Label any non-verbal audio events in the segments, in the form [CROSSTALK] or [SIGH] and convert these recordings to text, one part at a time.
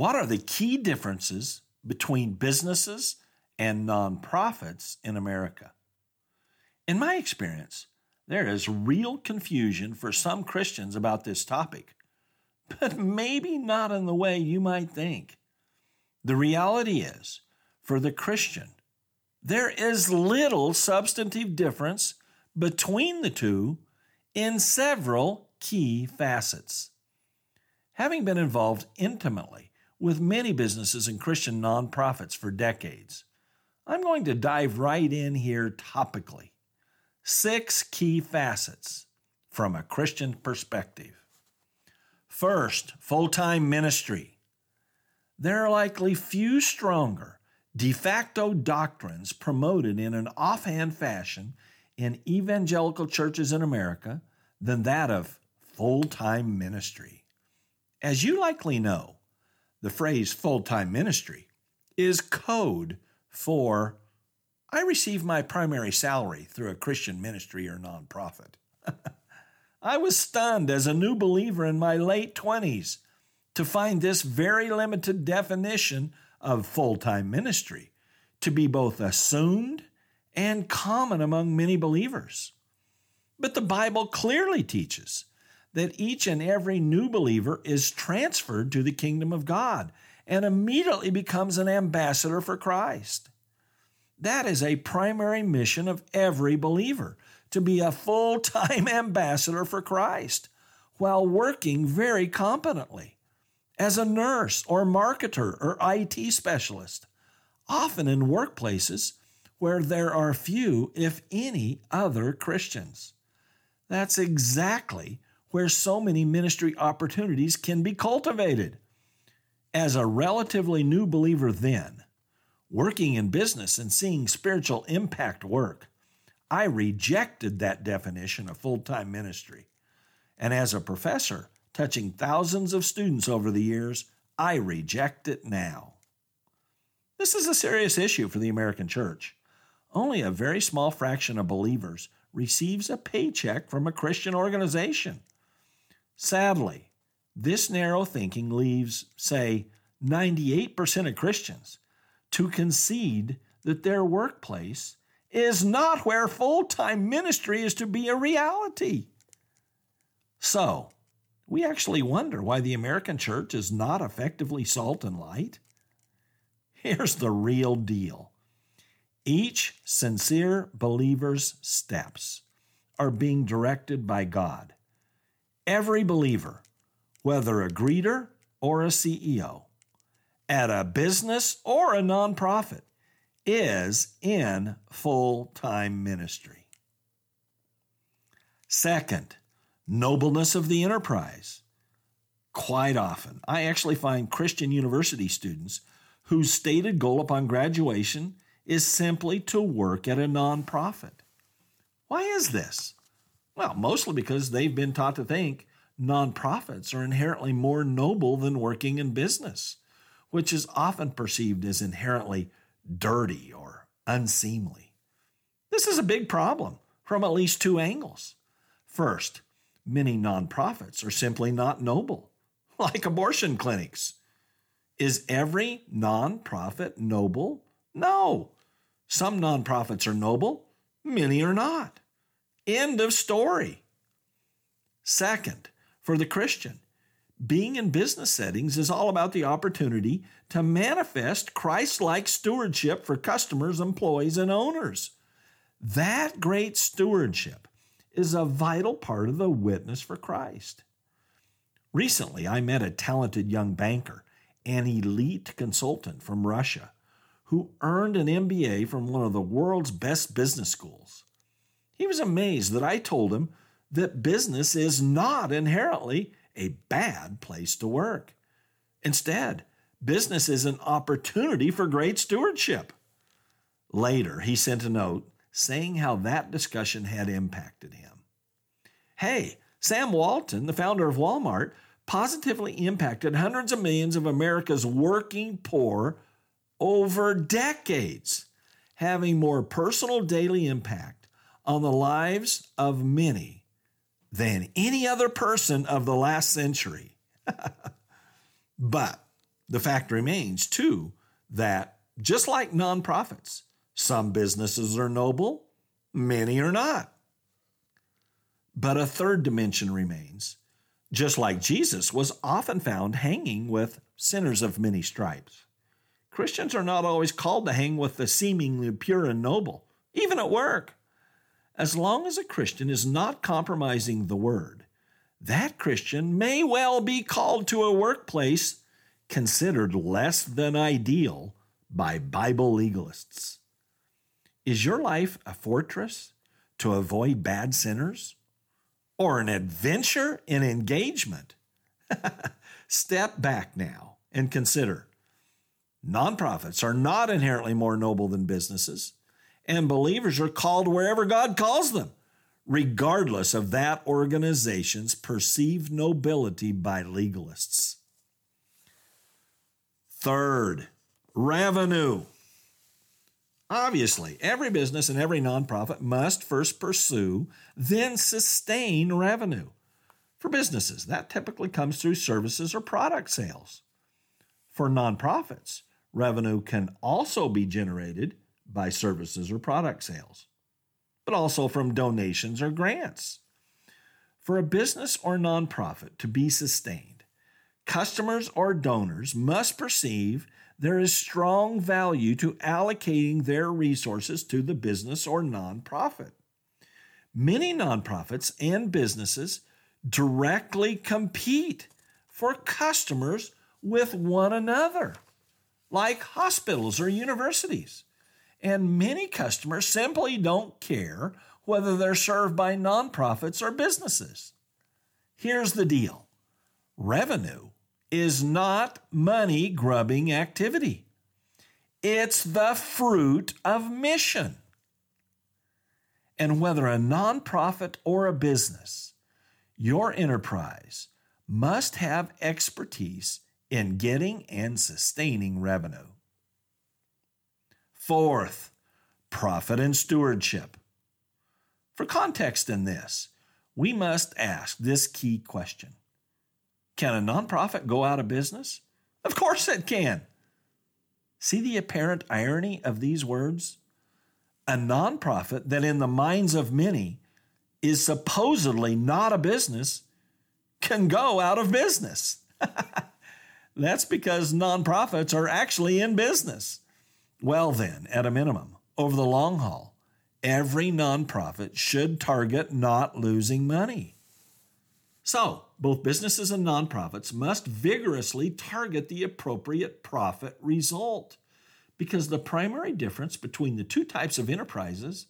What are the key differences between businesses and nonprofits in America? In my experience, there is real confusion for some Christians about this topic, but maybe not in the way you might think. The reality is, for the Christian, there is little substantive difference between the two in several key facets. Having been involved intimately with many businesses and Christian nonprofits for decades. I'm going to dive right in here topically. Six key facets from a Christian perspective. First, full time ministry. There are likely few stronger de facto doctrines promoted in an offhand fashion in evangelical churches in America than that of full time ministry. As you likely know, the phrase full time ministry is code for I receive my primary salary through a Christian ministry or nonprofit. [LAUGHS] I was stunned as a new believer in my late 20s to find this very limited definition of full time ministry to be both assumed and common among many believers. But the Bible clearly teaches that each and every new believer is transferred to the kingdom of God and immediately becomes an ambassador for Christ. That is a primary mission of every believer to be a full time [LAUGHS] ambassador for Christ while working very competently as a nurse or marketer or IT specialist, often in workplaces where there are few, if any, other Christians. That's exactly where so many ministry opportunities can be cultivated. As a relatively new believer then, working in business and seeing spiritual impact work, I rejected that definition of full time ministry. And as a professor, touching thousands of students over the years, I reject it now. This is a serious issue for the American church. Only a very small fraction of believers receives a paycheck from a Christian organization. Sadly, this narrow thinking leaves, say, 98% of Christians to concede that their workplace is not where full time ministry is to be a reality. So, we actually wonder why the American church is not effectively salt and light. Here's the real deal each sincere believer's steps are being directed by God every believer, whether a greeter or a CEO, at a business or a nonprofit, is in full time ministry. Second, nobleness of the enterprise. Quite often, I actually find Christian university students whose stated goal upon graduation is simply to work at a nonprofit. Why is this? Well, mostly because they've been taught to think nonprofits are inherently more noble than working in business, which is often perceived as inherently dirty or unseemly. This is a big problem from at least two angles. First, many nonprofits are simply not noble, [LAUGHS] like abortion clinics. Is every nonprofit noble? No. Some nonprofits are noble, many are not. End of story. Second, for the Christian, being in business settings is all about the opportunity to manifest Christ like stewardship for customers, employees, and owners. That great stewardship is a vital part of the witness for Christ. Recently, I met a talented young banker, an elite consultant from Russia, who earned an MBA from one of the world's best business schools. He was amazed that I told him that business is not inherently a bad place to work. Instead, business is an opportunity for great stewardship. Later, he sent a note saying how that discussion had impacted him. Hey, Sam Walton, the founder of Walmart, positively impacted hundreds of millions of America's working poor over decades, having more personal daily impact on the lives of many than any other person of the last century. [LAUGHS] but the fact remains, too, that just like nonprofits, some businesses are noble, many are not. But a third dimension remains. Just like Jesus was often found hanging with sinners of many stripes. Christians are not always called to hang with the seemingly pure and noble, even at work. As long as a Christian is not compromising the word, that Christian may well be called to a workplace considered less than ideal by Bible legalists. Is your life a fortress to avoid bad sinners? Or an adventure in engagement? [LAUGHS] Step back now and consider nonprofits are not inherently more noble than businesses and believers are called wherever God calls them, regardless of that organization's perceived nobility by legalists. Third, revenue. Obviously, every business and every nonprofit must first pursue, then sustain revenue. For businesses, that typically comes through services or product sales. For nonprofits, revenue can also be generated by services or product sales, but also from donations or grants. For a business or nonprofit to be sustained, customers or donors must perceive there is strong value to allocating their resources to the business or nonprofit. Many nonprofits and businesses directly compete for customers with one another, like hospitals or universities. And many customers simply don't care whether they're served by nonprofits or businesses. Here's the deal revenue is not money grubbing activity, it's the fruit of mission. And whether a nonprofit or a business, your enterprise must have expertise in getting and sustaining revenue. Fourth, profit and stewardship. For context in this, we must ask this key question Can a nonprofit go out of business? Of course it can. See the apparent irony of these words? A nonprofit that, in the minds of many, is supposedly not a business can go out of business. [LAUGHS] That's because nonprofits are actually in business. Well, then, at a minimum, over the long haul, every nonprofit should target not losing money. So, both businesses and nonprofits must vigorously target the appropriate profit result because the primary difference between the two types of enterprises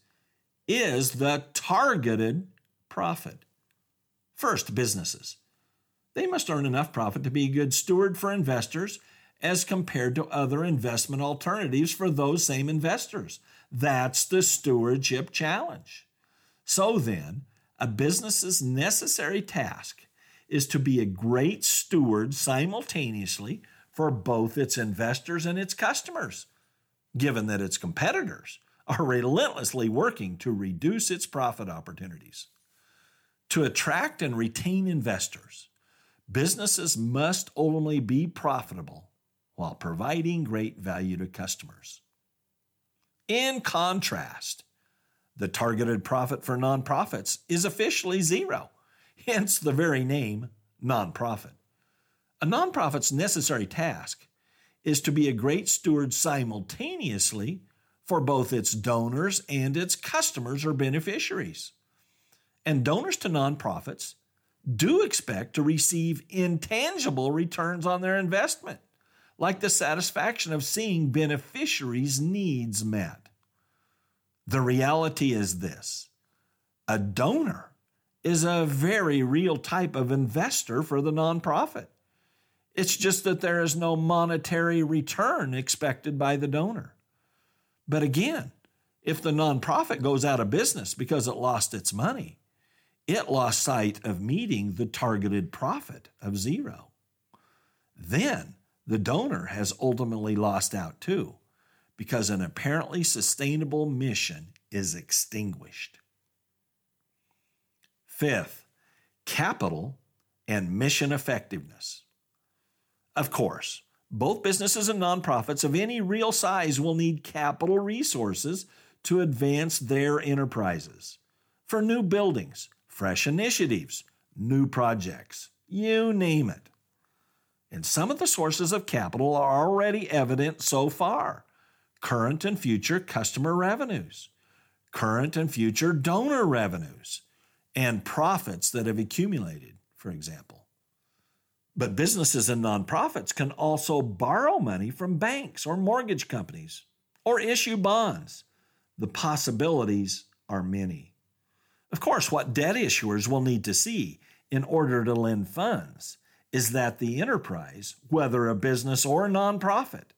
is the targeted profit. First, businesses. They must earn enough profit to be a good steward for investors as compared to other investment alternatives for those same investors. That's the stewardship challenge. So then, a business's necessary task is to be a great steward simultaneously for both its investors and its customers, given that its competitors are relentlessly working to reduce its profit opportunities. To attract and retain investors, businesses must only be profitable while providing great value to customers. In contrast, the targeted profit for nonprofits is officially zero, hence the very name nonprofit. A nonprofit's necessary task is to be a great steward simultaneously for both its donors and its customers or beneficiaries. And donors to nonprofits do expect to receive intangible returns on their investment like the satisfaction of seeing beneficiaries' needs met. The reality is this a donor is a very real type of investor for the nonprofit. It's just that there is no monetary return expected by the donor. But again, if the nonprofit goes out of business because it lost its money, it lost sight of meeting the targeted profit of zero. Then the donor has ultimately lost out too, because an apparently sustainable mission is extinguished. Fifth, capital and mission effectiveness. Of course, both businesses and nonprofits of any real size will need capital resources to advance their enterprises for new buildings, fresh initiatives, new projects, you name it. And some of the sources of capital are already evident so far current and future customer revenues, current and future donor revenues, and profits that have accumulated, for example. But businesses and nonprofits can also borrow money from banks or mortgage companies or issue bonds. The possibilities are many. Of course, what debt issuers will need to see in order to lend funds is that the enterprise, whether a business or a nonprofit,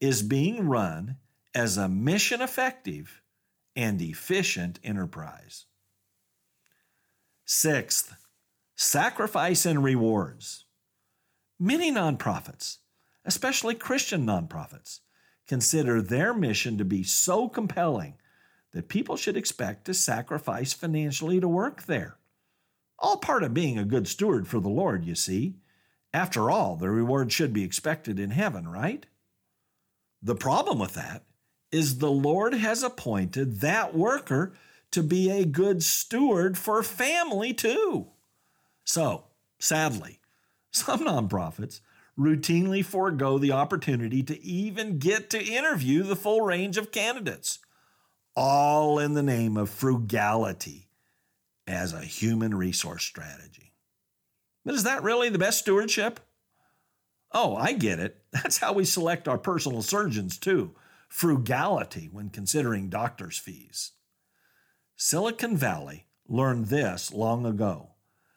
is being run as a mission effective and efficient enterprise. Sixth, sacrifice and rewards. Many nonprofits, especially Christian nonprofits, consider their mission to be so compelling that people should expect to sacrifice financially to work there. All part of being a good steward for the Lord, you see. After all, the reward should be expected in heaven, right? The problem with that is the Lord has appointed that worker to be a good steward for family too. So, sadly, [LAUGHS] some nonprofits routinely forego the opportunity to even get to interview the full range of candidates, all in the name of frugality as a human resource strategy. But is that really the best stewardship? Oh, I get it. [LAUGHS] That's how we select our personal surgeons, too. Frugality when considering doctor's fees. Silicon Valley learned this long ago.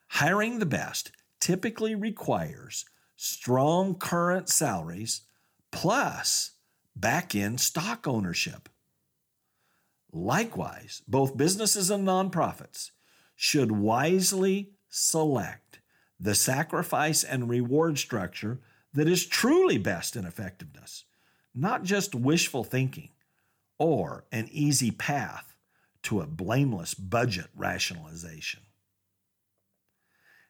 Hiring the best typically requires strong current salaries plus back end stock ownership. Likewise, both businesses and nonprofits should wisely select the sacrifice and reward structure that is truly best in effectiveness, not just wishful thinking or an easy path to a blameless budget rationalization.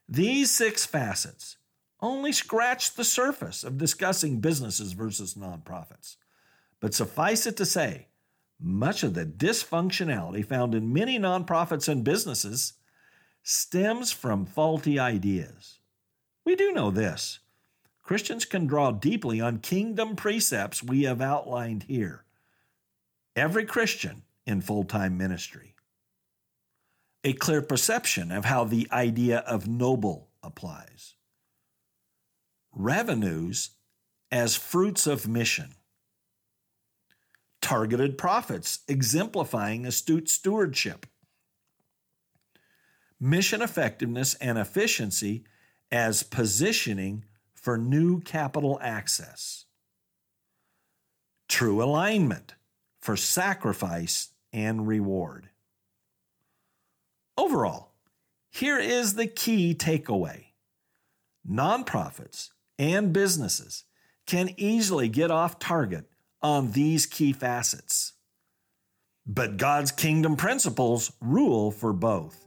These six facets only scratch the surface of discussing businesses versus nonprofits. But suffice it to say, much of the dysfunctionality found in many nonprofits and businesses stems from faulty ideas. We do know this Christians can draw deeply on kingdom precepts we have outlined here. Every Christian in full time ministry. A clear perception of how the idea of noble applies. Revenues as fruits of mission. Targeted profits exemplifying astute stewardship mission effectiveness and efficiency as positioning for new capital access, true alignment for sacrifice and reward. Overall, here is the key takeaway nonprofits and businesses can easily get off target on these key facets. But God's kingdom principles rule for both.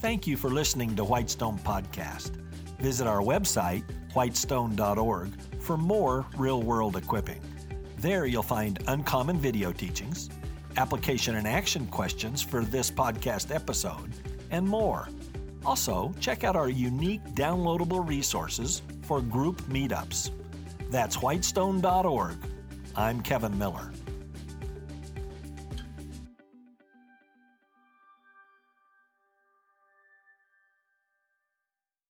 Thank you for listening to Whitestone Podcast. Visit our website, whitestone.org, for more real world equipping. There you'll find uncommon video teachings, application and action questions for this podcast episode, and more. Also, check out our unique downloadable resources for group meetups. That's whitestone.org. I'm Kevin Miller.